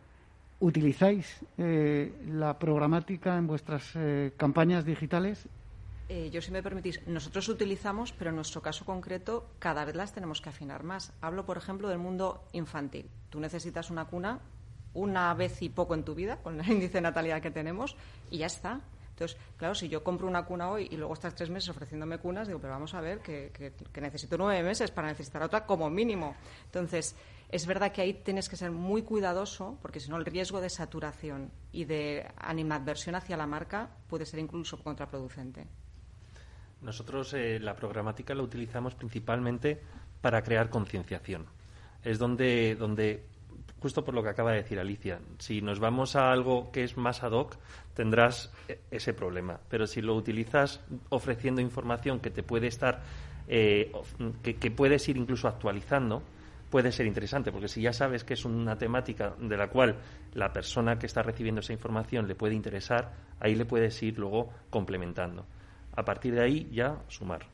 ¿utilizáis eh, la programática en vuestras eh, campañas digitales? Eh, yo, si me permitís, nosotros utilizamos, pero en nuestro caso concreto cada vez las tenemos que afinar más. Hablo, por ejemplo, del mundo infantil. Tú necesitas una cuna una vez y poco en tu vida, con el índice de natalidad que tenemos, y ya está. Entonces, claro, si yo compro una cuna hoy y luego estás tres meses ofreciéndome cunas, digo, pero vamos a ver que, que necesito nueve meses para necesitar otra como mínimo. Entonces, es verdad que ahí tienes que ser muy cuidadoso porque si no el riesgo de saturación y de animadversión hacia la marca puede ser incluso contraproducente. Nosotros eh, la programática la utilizamos principalmente para crear concienciación. Es donde, donde, justo por lo que acaba de decir Alicia, si nos vamos a algo que es más ad hoc, tendrás e, ese problema. Pero si lo utilizas ofreciendo información que te puede estar, eh, que puedes ir incluso actualizando, puede ser interesante, porque si ya sabes que es una temática de la cual la persona que está recibiendo esa información le puede interesar, ahí le puedes ir luego complementando. A partir de ahí ya sumar.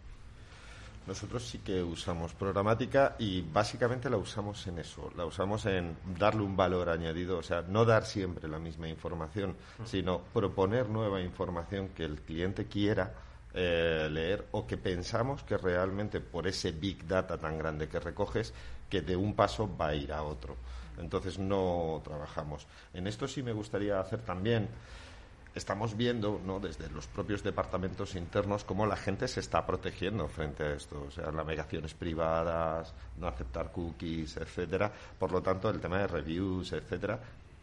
Nosotros sí que usamos programática y básicamente la usamos en eso, la usamos en darle un valor añadido, o sea, no dar siempre la misma información, sino proponer nueva información que el cliente quiera eh, leer o que pensamos que realmente por ese big data tan grande que recoges, que de un paso va a ir a otro. Entonces no trabajamos. En esto sí me gustaría hacer también estamos viendo ¿no? desde los propios departamentos internos cómo la gente se está protegiendo frente a esto, o sea, navegaciones privadas, no aceptar cookies, etcétera. Por lo tanto, el tema de reviews, etcétera,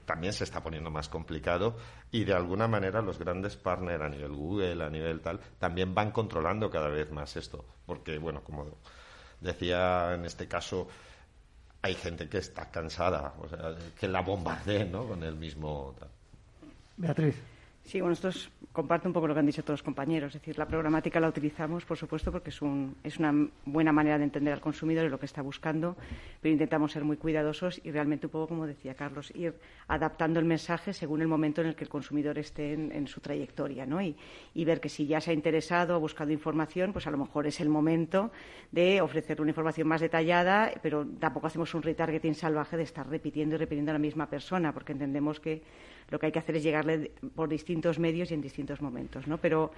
también se está poniendo más complicado y de alguna manera los grandes partners a nivel Google, a nivel tal, también van controlando cada vez más esto, porque bueno, como decía en este caso hay gente que está cansada, o sea, que la bombardeen, ¿no? con el mismo Beatriz. Sí, bueno, esto es, comparte un poco lo que han dicho todos los compañeros. Es decir, la programática la utilizamos, por supuesto, porque es, un, es una buena manera de entender al consumidor y lo que está buscando, pero intentamos ser muy cuidadosos y realmente un poco, como decía Carlos, ir adaptando el mensaje según el momento en el que el consumidor esté en, su trayectoria, ¿no? Y, y, ver que si ya se ha interesado o buscado información, pues a lo mejor es el momento de ofrecer una información más detallada, pero tampoco hacemos un retargeting salvaje de estar repitiendo y repitiendo a la misma persona, porque entendemos que lo que hay que hacer es llegarle por distintos medios y en distintos momentos, ¿no? Pero,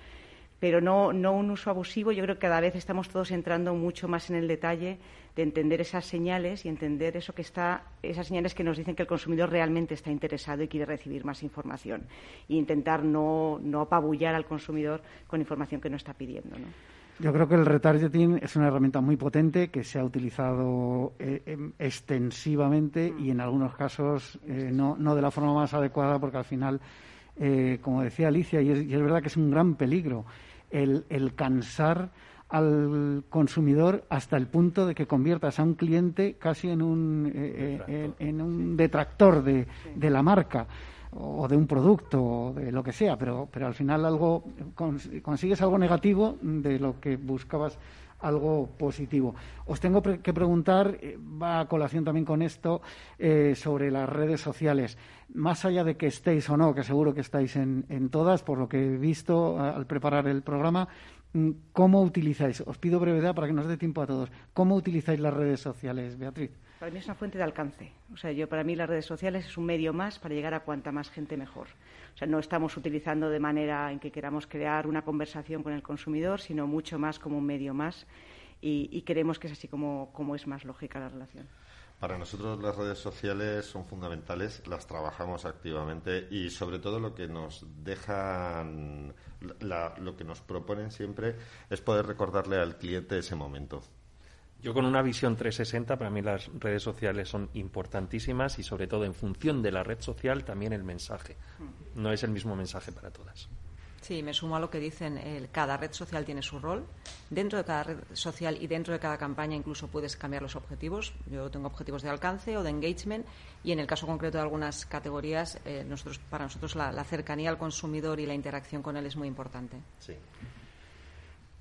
pero no, no un uso abusivo. Yo creo que cada vez estamos todos entrando mucho más en el detalle de entender esas señales y entender eso que está, esas señales que nos dicen que el consumidor realmente está interesado y quiere recibir más información. E intentar no, no apabullar al consumidor con información que no está pidiendo. ¿no? Yo creo que el retargeting es una herramienta muy potente que se ha utilizado eh, em, extensivamente y en algunos casos eh, no, no, de la forma más adecuada porque al final, eh, como decía Alicia, y es, verdad que es un gran peligro el, el, cansar al consumidor hasta el punto de que conviertas a un cliente casi en un, en, un detractor de, de la marca o de un producto o de lo que sea, pero, pero al final algo consigues algo negativo de lo que buscabas algo positivo. Os tengo que preguntar, eh, va a colación también con esto, eh, sobre las redes sociales. Más allá de que estéis o no, que seguro que estáis en, en todas, por lo que he visto al preparar el programa, ¿cómo utilizáis? Os pido brevedad para que nos dé tiempo a todos. ¿Cómo utilizáis las redes sociales, Beatriz? Para mí es una fuente de alcance. O sea, yo para mí las redes sociales es un medio más para llegar a cuanta más gente mejor. O sea, no estamos utilizando de manera en que queramos crear una conversación con el consumidor, sino mucho más como un medio más y, creemos que es así como, como es más lógica la relación. Para nosotros las redes sociales son fundamentales, las trabajamos activamente y sobre todo lo que nos dejan, lo que nos proponen siempre es poder recordarle al cliente ese momento. Yo con una visión 360, para mí las redes sociales son importantísimas y sobre todo en función de la red social también el mensaje. No es el mismo mensaje para todas. Sí, me sumo a lo que dicen. cada red social tiene su rol. Dentro de cada red social y dentro de cada campaña incluso puedes cambiar los objetivos. Yo tengo objetivos de alcance o de engagement y en el caso concreto de algunas categorías, eh, nosotros, para nosotros la, la cercanía al consumidor y la interacción con él es muy importante. Sí.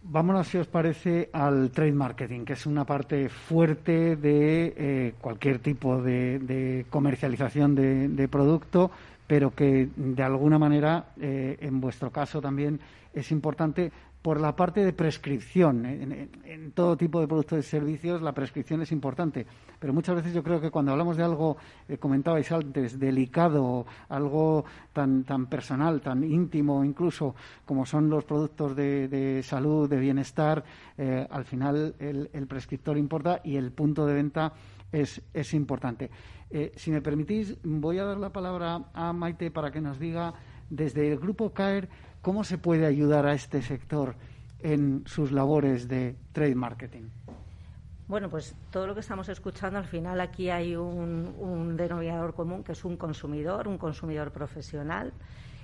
Vámonos, si os parece, al trade marketing, que es una parte fuerte de eh, cualquier tipo de, comercialización de, producto, pero que de alguna manera, eh, en vuestro caso también, es importante por la parte de prescripción. En, todo tipo de productos y servicios la prescripción es importante, pero muchas veces yo creo que cuando hablamos de algo, eh, comentabais antes, delicado, algo tan, tan personal, tan íntimo incluso, como son los productos de, salud, de bienestar, eh, al final el, prescriptor importa y el punto de venta es, es importante. Eh, si me permitís, voy a dar la palabra a Maite para que nos diga desde el Grupo CAER ¿Cómo se puede ayudar a este sector en sus labores de trade marketing? Bueno, pues todo lo que estamos escuchando, al final aquí hay un, denominador común que es un consumidor, un consumidor profesional,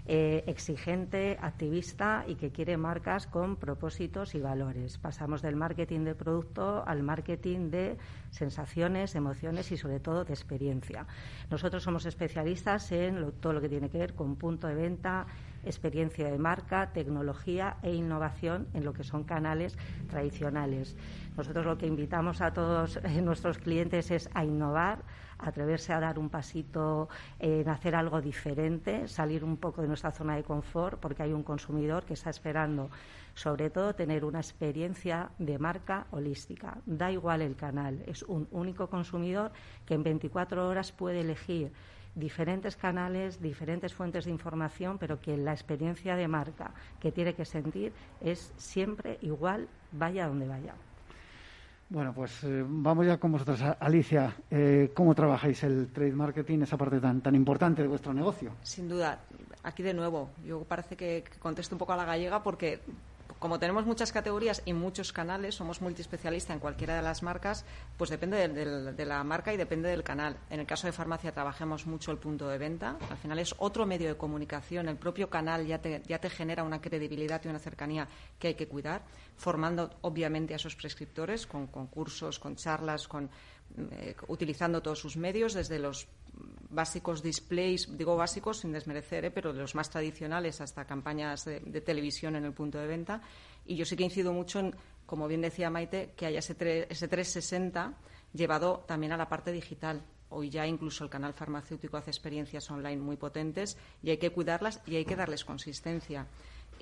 eh, exigente, activista y que quiere marcas con propósitos y valores. Pasamos del marketing de producto al marketing de sensaciones, emociones y sobre todo de experiencia. Nosotros somos especialistas en todo lo que tiene que ver con punto de venta, experiencia de marca, tecnología e innovación en lo que son canales tradicionales. Nosotros lo que invitamos a todos eh, nuestros clientes es a innovar, atreverse a dar un pasito en hacer algo diferente, salir un poco de nuestra zona de confort, porque hay un consumidor que está esperando, sobre todo, tener una experiencia de marca holística. Da igual el canal, es un único consumidor que en 24 horas puede elegir diferentes canales, diferentes fuentes de información, pero que la experiencia de marca que tiene que sentir es siempre igual, vaya donde vaya. Bueno, pues eh, vamos ya con vosotros. Alicia, eh, ¿cómo trabajáis el trade marketing, esa parte tan, tan importante de vuestro negocio? Sin duda. Aquí de nuevo, yo parece que contesto un poco a la gallega porque como tenemos muchas categorías y muchos canales, somos multiespecialistas en cualquiera de las marcas, pues depende de, la marca y depende del canal. En el caso de farmacia trabajamos mucho el punto de venta. Al final es otro medio de comunicación. El propio canal ya te, ya te genera una credibilidad y una cercanía que hay que cuidar, formando obviamente a esos prescriptores con concursos, con charlas, con, eh, utilizando todos sus medios, desde los básicos displays, digo básicos sin desmerecer, ¿eh? pero de los más tradicionales hasta campañas de, televisión en el punto de venta. Y yo sí que incido mucho en, como bien decía Maite, que haya ese, ese 360 llevado también a la parte digital. Hoy ya incluso el canal farmacéutico hace experiencias online muy potentes y hay que cuidarlas y hay que darles consistencia.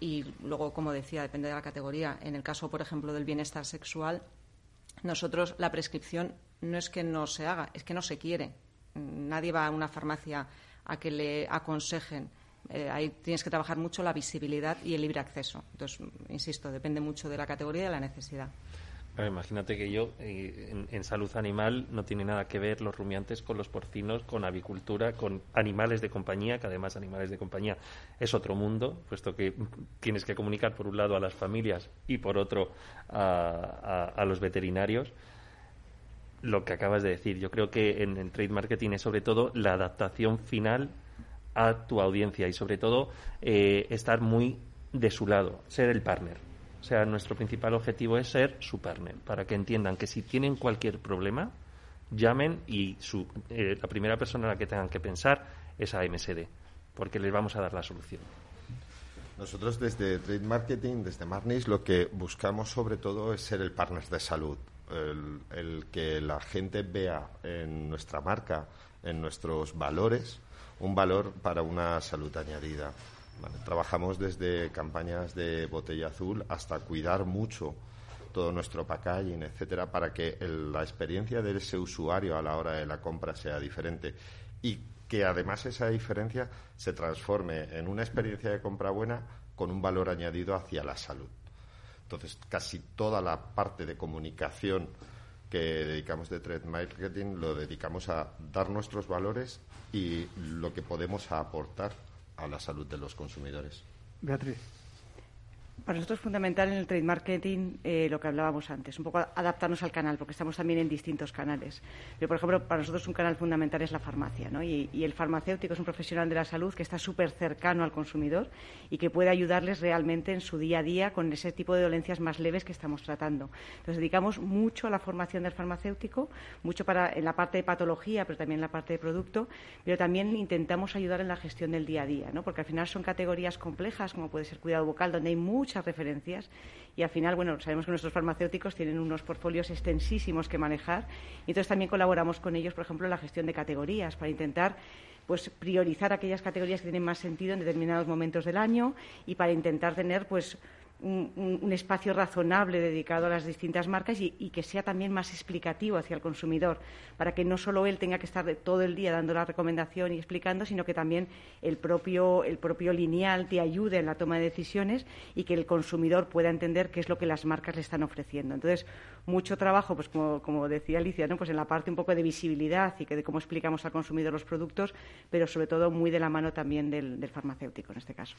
Y luego, como decía, depende de la categoría. En el caso, por ejemplo, del bienestar sexual, nosotros la prescripción no es que no se haga, es que no se quiere nadie va a una farmacia a que le aconsejen. Eh, ahí tienes que trabajar mucho la visibilidad y el libre acceso. Entonces, insisto, depende mucho de la categoría y de la necesidad. Imagínate que yo, eh, en, salud animal, no tiene nada que ver los rumiantes con los porcinos, con avicultura, con animales de compañía, que además animales de compañía es otro mundo, puesto que tienes que comunicar por un lado a las familias y por otro a los veterinarios lo que acabas de decir. Yo creo que en, trade marketing es sobre todo la adaptación final a tu audiencia y sobre todo eh, estar muy de su lado, ser el partner. O sea, nuestro principal objetivo es ser su partner, para que entiendan que si tienen cualquier problema, llamen y su, eh, la primera persona a la que tengan que pensar es a MSD, porque les vamos a dar la solución. Nosotros desde Trade Marketing, desde Marnis, lo que buscamos sobre todo es ser el partner de salud el, que la gente vea en nuestra marca, en nuestros valores, un valor para una salud añadida. Trabajamos desde campañas de botella azul hasta cuidar mucho todo nuestro packaging, etcétera, para que la experiencia de ese usuario a la hora de la compra sea diferente y que además esa diferencia se transforme en una experiencia de compra buena con un valor añadido hacia la salud. Entonces, casi toda la parte de comunicación que dedicamos de trade marketing lo dedicamos a dar nuestros valores y lo que podemos aportar a la salud de los consumidores. Beatriz. Para nosotros es fundamental en el trade marketing eh, lo que hablábamos antes, un poco adaptarnos al canal, porque estamos también en distintos canales. Pero, por ejemplo, para nosotros un canal fundamental es la farmacia, ¿no? y, el farmacéutico es un profesional de la salud que está súper cercano al consumidor y que puede ayudarles realmente en su día a día con ese tipo de dolencias más leves que estamos tratando. Entonces, dedicamos mucho a la formación del farmacéutico, mucho para, en la parte de patología, pero también en la parte de producto, pero también intentamos ayudar en la gestión del día a día, ¿no? porque al final son categorías complejas, como puede ser cuidado vocal, donde hay mucho muchas referencias y al final, bueno, sabemos que nuestros farmacéuticos tienen unos portfolios extensísimos que manejar y entonces también colaboramos con ellos, por ejemplo, en la gestión de categorías para intentar pues priorizar aquellas categorías que tienen más sentido en determinados momentos del año y para intentar tener pues un, espacio razonable dedicado a las distintas marcas y, que sea también más explicativo hacia el consumidor, para que no solo él tenga que estar todo el día dando la recomendación y explicando, sino que también el propio, el propio lineal te ayude en la toma de decisiones y que el consumidor pueda entender qué es lo que las marcas le están ofreciendo. Entonces, mucho trabajo, pues como, decía Alicia, ¿no? pues en la parte un poco de visibilidad y que de cómo explicamos al consumidor los productos, pero sobre todo muy de la mano también del farmacéutico en este caso.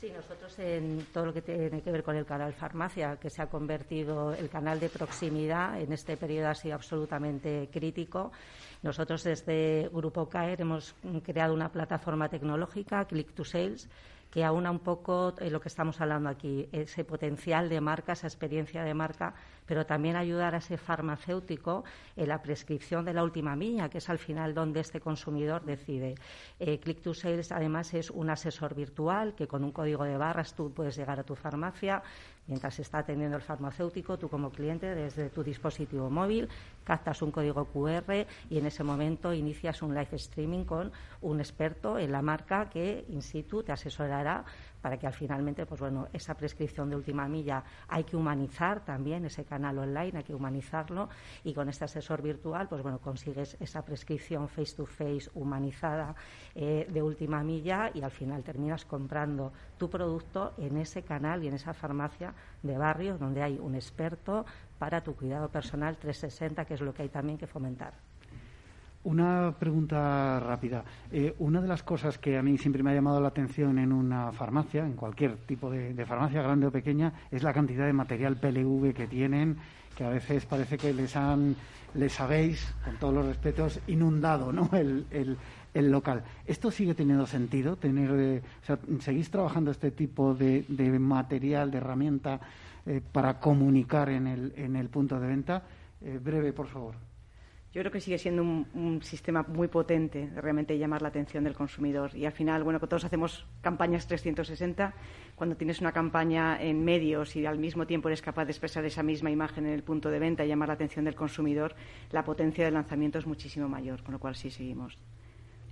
Sí, nosotros en todo lo que tiene que ver con el canal farmacia, que se ha convertido el canal de proximidad, en este periodo ha sido absolutamente crítico. Nosotros desde Grupo CAER hemos creado una plataforma tecnológica, Click to Sales, que aúna un poco eh, lo que estamos hablando aquí, ese potencial de marca, esa experiencia de marca, pero también ayudar a ese farmacéutico en la prescripción de la última milla, que es al final donde este consumidor decide. Eh, Click to Sales, además, es un asesor virtual que con un código de barras tú puedes llegar a tu farmacia, mientras está atendiendo el farmacéutico, tú como cliente desde tu dispositivo móvil captas un código QR y en ese momento inicias un live streaming con un experto en la marca que in situ te asesorará para que al finalmente, pues bueno, esa prescripción de última milla hay que humanizar también ese canal online, hay que humanizarlo y con este asesor virtual, pues bueno, consigues esa prescripción face to face humanizada eh, de última milla y al final terminas comprando tu producto en ese canal y en esa farmacia de barrio donde hay un experto para tu cuidado personal 360, que es lo que hay también que fomentar. Una pregunta rápida. Eh, una de las cosas que a mí siempre me ha llamado la atención en una farmacia, en cualquier tipo de, farmacia, grande o pequeña, es la cantidad de material PLV que tienen, que a veces parece que les han, les habéis, con todos los respetos, inundado ¿no? el, el, local. ¿Esto sigue teniendo sentido? Tener, eh, ¿Seguís trabajando este tipo de, material, de herramienta eh, para comunicar en el, en el punto de venta? breve, por favor. Yo creo que sigue siendo un, sistema muy potente de realmente llamar la atención del consumidor. Y al final, bueno, todos hacemos campañas 360. Cuando tienes una campaña en medios y al mismo tiempo eres capaz de expresar esa misma imagen en el punto de venta y llamar la atención del consumidor, la potencia del lanzamiento es muchísimo mayor, con lo cual sí seguimos.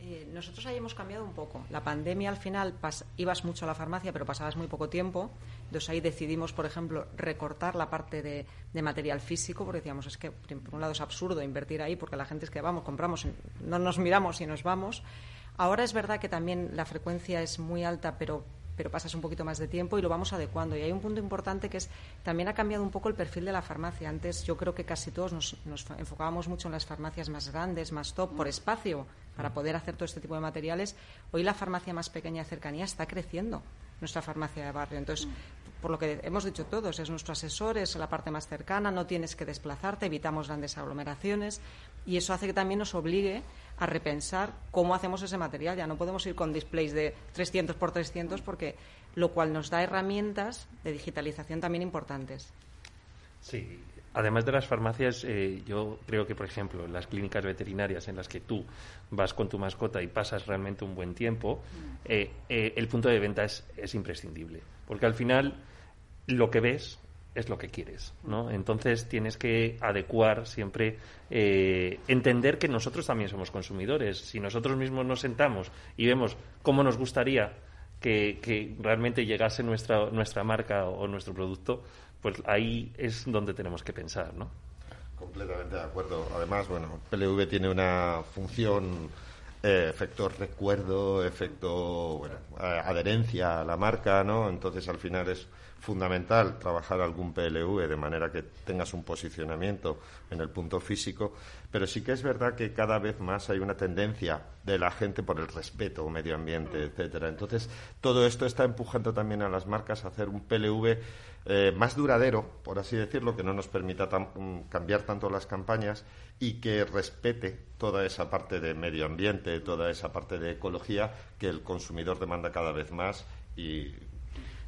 Eh, nosotros ahí hemos cambiado un poco. La pandemia al final ibas mucho a la farmacia, pero pasabas muy poco tiempo. Entonces ahí decidimos, por ejemplo, recortar la parte de, material físico, porque decíamos, es que por un lado es absurdo invertir ahí, porque la gente es que vamos, compramos, no nos miramos y nos vamos. Ahora es verdad que también la frecuencia es muy alta, pero pero pasas un poquito más de tiempo y lo vamos adecuando. Y hay un punto importante que es, también ha cambiado un poco el perfil de la farmacia. Antes yo creo que casi todos nos, nos enfocábamos mucho en las farmacias más grandes, más top, por espacio, para poder hacer todo este tipo de materiales. Hoy la farmacia más pequeña de cercanía está creciendo, nuestra farmacia de barrio. Entonces, por lo que hemos dicho todos, es nuestro asesor, es la parte más cercana, no tienes que desplazarte, evitamos grandes aglomeraciones y eso hace que también nos obligue a repensar cómo hacemos ese material. Ya no podemos ir con displays de 300 por 300 porque lo cual nos da herramientas de digitalización también importantes. Sí, además de las farmacias, eh, yo creo que, por ejemplo, en las clínicas veterinarias en las que tú vas con tu mascota y pasas realmente un buen tiempo, eh, eh, el punto de venta es, es imprescindible. Porque al final lo que ves es lo que quieres, ¿no? Entonces tienes que adecuar siempre, eh, entender que nosotros también somos consumidores. Si nosotros mismos nos sentamos y vemos cómo nos gustaría que, realmente llegase nuestra, nuestra marca o nuestro producto, pues ahí es donde tenemos que pensar, ¿no? Completamente de acuerdo. Además, bueno, PLV tiene una función eh, efecto recuerdo, efecto bueno, adherencia a la marca, ¿no? Entonces al final es fundamental trabajar algún PLV de manera que tengas un posicionamiento en el punto físico, pero sí que es verdad que cada vez más hay una tendencia de la gente por el respeto medio ambiente, etcétera. Entonces, todo esto está empujando también a las marcas a hacer un PLV eh, más duradero, por así decirlo, que no nos permita mm, cambiar tanto las campañas y que respete toda esa parte de medio ambiente, toda esa parte de ecología que el consumidor demanda cada vez más y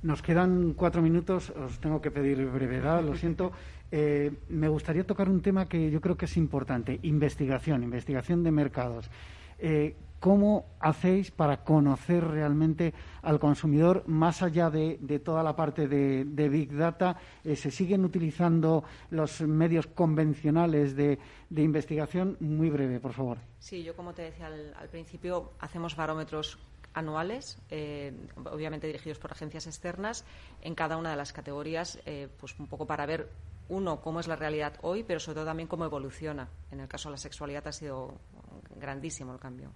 nos quedan cuatro minutos, os tengo que pedir brevedad, lo siento. Eh, me gustaría tocar un tema que yo creo que es importante, investigación, investigación de mercados. Eh, ¿Cómo hacéis para conocer realmente al consumidor más allá de, toda la parte de, Big Data? Eh, ¿Se siguen utilizando los medios convencionales de, investigación? Muy breve, por favor. Sí, yo como te decía al principio, hacemos barómetros anuales, eh, obviamente dirigidos por agencias externas, en cada una de las categorías, eh, pues un poco para ver, uno, cómo es la realidad hoy, pero sobre todo también cómo evoluciona. En el caso de la sexualidad ha sido grandísimo el cambio.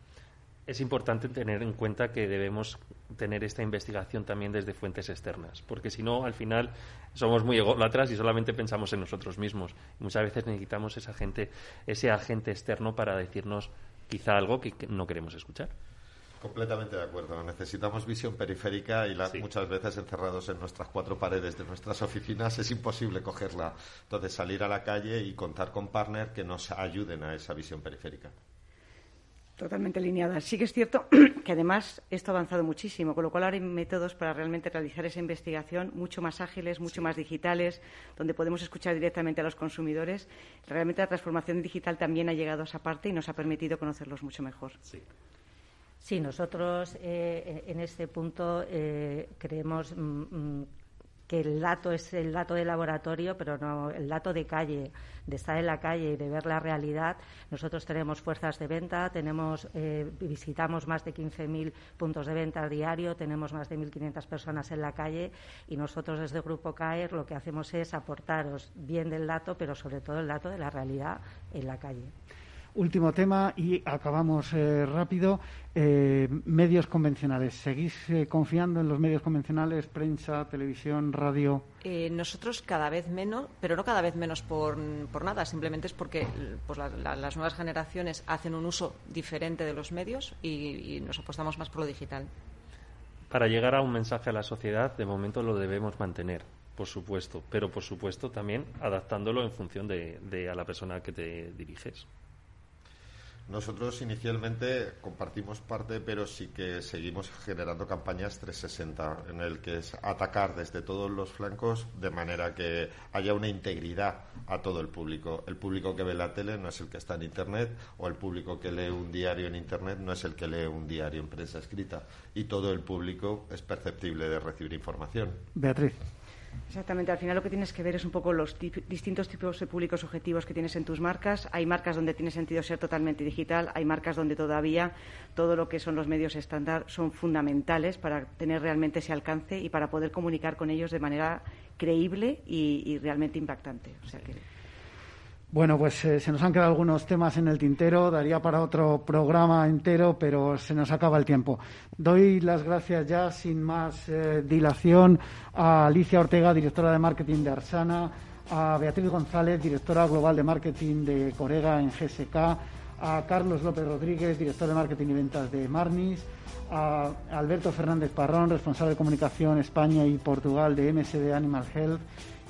Es importante tener en cuenta que debemos tener esta investigación también desde fuentes externas, porque si no, al final somos muy ególatras y solamente pensamos en nosotros mismos. muchas veces necesitamos esa gente, ese agente externo para decirnos quizá algo que no queremos escuchar. Completamente de acuerdo. Necesitamos visión periférica y muchas veces encerrados en nuestras cuatro paredes de nuestras oficinas es imposible cogerla. Entonces, salir a la calle y contar con partners que nos ayuden a esa visión periférica. Totalmente alineada. Sí que es cierto que además esto ha avanzado muchísimo, con lo cual ahora hay métodos para realmente realizar esa investigación mucho más ágiles, mucho más digitales, donde podemos escuchar directamente a los consumidores. Realmente la transformación digital también ha llegado a esa parte y nos ha permitido conocerlos mucho mejor. Sí. Nosotros eh, en este punto eh, creemos mm, mm, que el dato es el dato de laboratorio, pero no el dato de calle, de estar en la calle y de ver la realidad. Nosotros tenemos fuerzas de venta, tenemos eh, visitamos más de 15.000 puntos de venta diario, tenemos más de 1.500 personas en la calle y nosotros desde Grupo CAER lo que hacemos es aportaros bien del dato, pero sobre todo el dato de la realidad en la calle. Último tema y acabamos eh, rápido. Eh, medios convencionales. ¿Seguís eh, confiando en los medios convencionales, prensa, televisión, radio? nosotros cada vez menos, pero no cada vez menos por, por nada, simplemente es porque pues, las nuevas generaciones hacen un uso diferente de los medios y, nos apostamos más por lo digital. Para llegar a un mensaje a la sociedad, de momento lo debemos mantener por supuesto, pero por supuesto también adaptándolo en función de a la persona que te diriges. Nosotros inicialmente compartimos parte, pero sí que seguimos generando campañas 360 en el que es atacar desde todos los flancos de manera que haya una integridad a todo el público. El público que ve la tele no es el que está en Internet o el público que lee un diario en Internet no es el que lee un diario en prensa escrita y todo el público es perceptible de recibir información. Beatriz. Exactamente, al final lo que tienes que ver es un poco los distintos tipos de públicos objetivos que tienes en tus marcas. Hay marcas donde tiene sentido ser totalmente digital, hay marcas donde todavía todo lo que son los medios estándar son fundamentales para tener realmente ese alcance y para poder comunicar con ellos de manera creíble y, realmente impactante. O sea que... Bueno, pues eh, se nos han quedado algunos temas en el tintero, daría para otro programa entero, pero se nos acaba el tiempo. Doy las gracias ya, sin más eh, dilación, a Alicia Ortega, directora de marketing de Arsana, a Beatriz González, directora global de marketing de Corega en GSK, a Carlos López Rodríguez, director de marketing y ventas de Marnis, a Alberto Fernández Parrón, responsable de comunicación España y Portugal de MSD Animal Health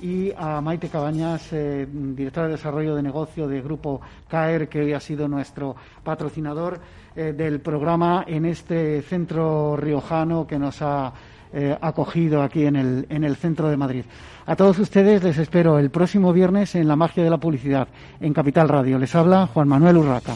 y a Maite Cabañas, eh, directora de desarrollo de negocio de Grupo CAER, que hoy ha sido nuestro patrocinador eh, del programa en este centro riojano que nos ha eh, acogido aquí en el, en el centro de Madrid. A todos ustedes les espero el próximo viernes en La Magia de la Publicidad, en Capital Radio. Les habla Juan Manuel Urraca.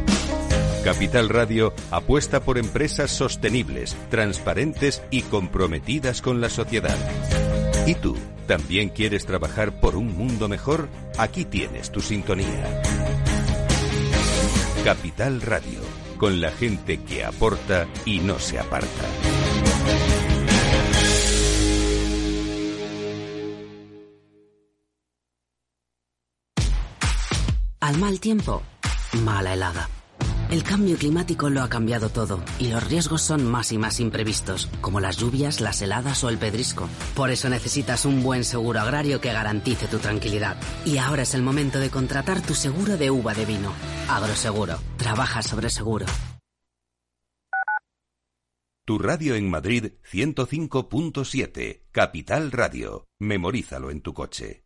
Capital Radio apuesta por empresas sostenibles, transparentes y comprometidas con la sociedad. ¿Y tú también quieres trabajar por un mundo mejor? Aquí tienes tu sintonía. Capital Radio, con la gente que aporta y no se aparta. Al mal tiempo, mala helada. El cambio climático lo ha cambiado todo y los riesgos son más y más imprevistos, como las lluvias, las heladas o el pedrisco. Por eso necesitas un buen seguro agrario que garantice tu tranquilidad. Y ahora es el momento de contratar tu seguro de uva de vino. Agroseguro. Trabaja sobre seguro. Tu radio en Madrid 105.7, Capital Radio. Memorízalo en tu coche.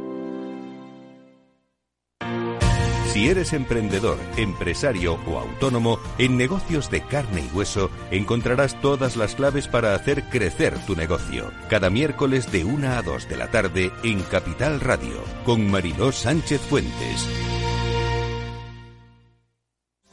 Si eres emprendedor, empresario o autónomo, en negocios de carne y hueso encontrarás todas las claves para hacer crecer tu negocio. Cada miércoles de 1 a 2 de la tarde en Capital Radio, con Mariló Sánchez Fuentes.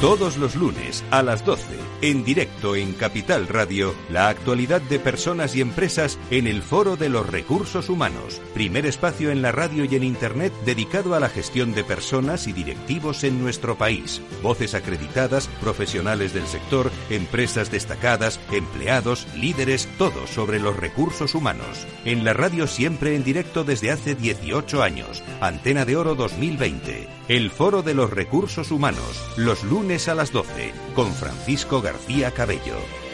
Todos los lunes a las 12, en directo en Capital Radio, la actualidad de personas y empresas en el Foro de los Recursos Humanos, primer espacio en la radio y en Internet dedicado a la gestión de personas y directivos en nuestro país. Voces acreditadas, profesionales del sector, empresas destacadas, empleados, líderes, todo sobre los recursos humanos. En la radio siempre en directo desde hace 18 años. Antena de Oro 2020. El Foro de los Recursos Humanos, los lunes a las 12, con Francisco García Cabello.